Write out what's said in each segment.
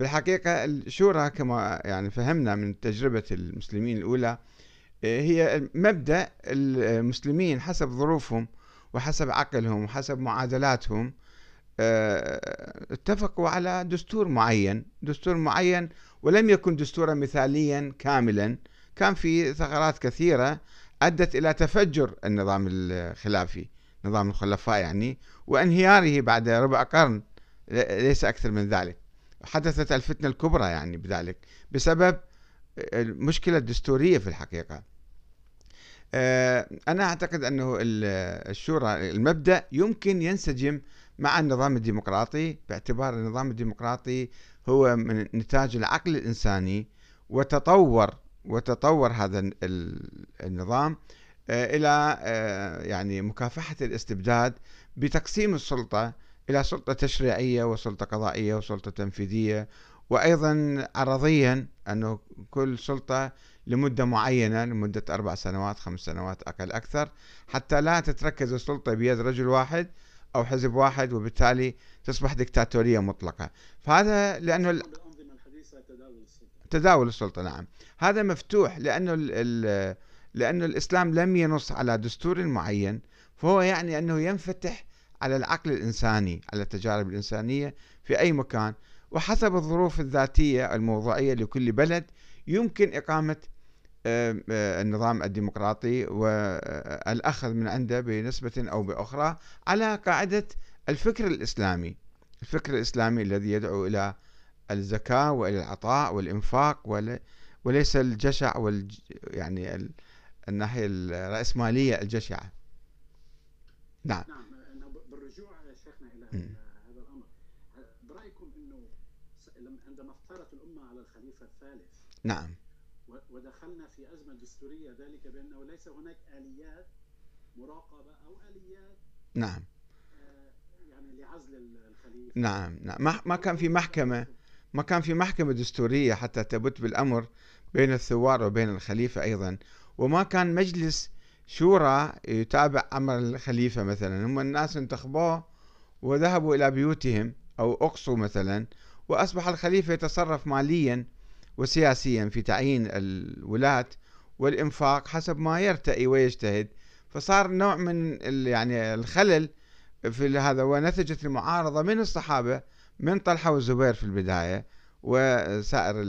في الحقيقة الشورى كما يعني فهمنا من تجربة المسلمين الأولى آه، هي مبدأ المسلمين حسب ظروفهم وحسب عقلهم وحسب معادلاتهم آه، اتفقوا على دستور معين دستور معين ولم يكن دستورا مثاليا كاملا كان في ثغرات كثيرة أدت إلى تفجر النظام الخلافي نظام الخلفاء يعني وانهياره بعد ربع قرن ليس أكثر من ذلك. حدثت الفتنة الكبرى يعني بذلك بسبب المشكلة الدستورية في الحقيقة. آه، أنا أعتقد أنه الشورى المبدأ يمكن ينسجم مع النظام الديمقراطي باعتبار النظام الديمقراطي هو من نتاج العقل الإنساني وتطور وتطور هذا النظام آه، إلى آه، يعني مكافحة الاستبداد بتقسيم السلطة إلى سلطة تشريعية وسلطة قضائية وسلطة تنفيذية وأيضا عرضيا أنه كل سلطة لمدة معينة لمدة أربع سنوات خمس سنوات أقل أكثر حتى لا تتركز السلطة بيد رجل واحد أو حزب واحد وبالتالي تصبح دكتاتورية مطلقة. فهذا لأنه تداول السلطة نعم. هذا مفتوح لأنه لأنه الإسلام لم ينص على دستور معين فهو يعني أنه ينفتح على العقل الإنساني على التجارب الإنسانية في أي مكان. وحسب الظروف الذاتية الموضوعية لكل بلد يمكن إقامة آه، النظام الديمقراطي والأخذ من عنده بنسبة أو بأخرى على قاعدة الفكر الإسلامي. الفكر الإسلامي الذي يدعو إلى الزكاة وإلى العطاء والإنفاق وليس الجشع وال يعني الناحية الرأسمالية الجشعة. نعم نعم بالرجوع شيخنا إلى هذا الأمر. برأيكم أنه عندما افترت الأمة على الخليفة الثالث نعم. ودخلنا في أزمة دستورية ذلك بأنه ليس هناك آليات مراقبة أو آليات نعم. آه، يعني لعزل الخليفة. نعم نعم. ما كان في محكمة ما كان في محكمة دستورية حتى تبت بالأمر بين الثوار وبين الخليفة أيضا. وما كان مجلس شورى يتابع أمر الخليفة مثلا. هم الناس انتخبوه وذهبوا إلى بيوتهم أو أقصوا مثلا وأصبح الخليفة يتصرف ماليا وسياسيا في تعيين الولاة والإنفاق حسب ما يرتئي ويجتهد. فصار نوع من يعني الخلل في هذا ونتجت المعارضة من الصحابة من طلحة والزبير في البداية وسائر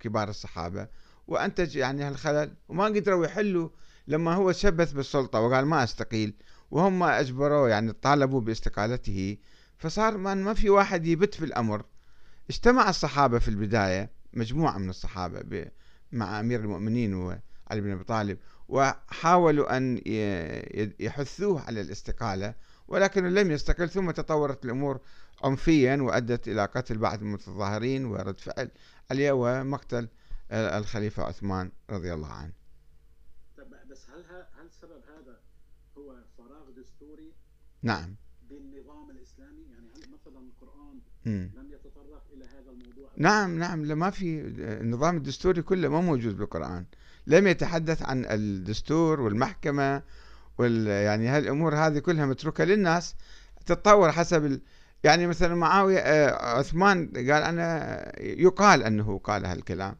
كبار الصحابة. وأنتج يعني هالخلل وما قدروا يحلوا لما هو تشبث بالسلطة وقال ما أستقيل. وهم أجبروه يعني طالبوا باستقالته. فصار ما في واحد يبت في الأمر. اجتمع الصحابة في البداية مجموعة من الصحابة مع أمير المؤمنين وعلي بن أبي طالب وحاولوا أن يحثوه على الاستقالة ولكنه لم يستقل ثم تطورت الأمور عنفيا وأدت إلى قتل بعض المتظاهرين ورد فعل عليه ومقتل الخليفة عثمان رضي الله عنه. بس هل هل سبب هذا هو فراغ دستوري نعم. بالنظام الإسلامي؟ يعني هل مثلا القرآن م. لم يتطرق إلى هذا الموضوع؟ نعم نعم ما في النظام الدستوري كله ما موجود بالقرآن. لم يتحدث عن الدستور والمحكمة وال يعني هالأمور هذه كلها متروكة للناس تتطور حسب ال... يعني مثلا معاوية آه، عثمان قال أنا يقال أنه قال هالكلام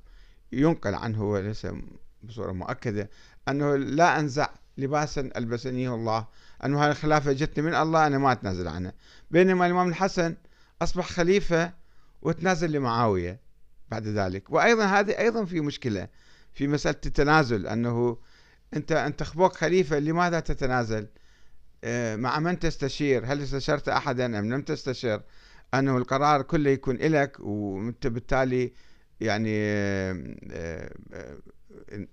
ينقل عنه وليس بصورة مؤكدة أنه لا أنزع لباسا ألبسنيه الله. أنه هذه الخلافة جتني من الله أنا ما أتنازل عنها. بينما الإمام الحسن أصبح خليفة وتنازل لمعاوية بعد ذلك. وأيضا هذه أيضا في مشكلة في مسألة التنازل أنه أنت أنت خبوك خليفة لماذا تتنازل؟ آه، مع من تستشير؟ هل استشرت أحدا أم لم تستشر؟ أنه القرار كله يكون لك وأنت بالتالي يعني آه، آه،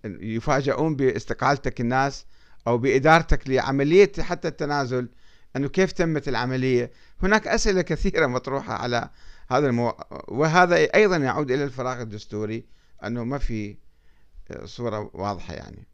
يفاجئون بإستقالتك الناس. أو بإدارتك لعملية حتى التنازل أنه كيف تمت العملية؟ هناك أسئلة كثيرة مطروحة على هذا المو... وهذا أيضا يعود إلى الفراغ الدستوري أنه ما في صورة واضحة يعني.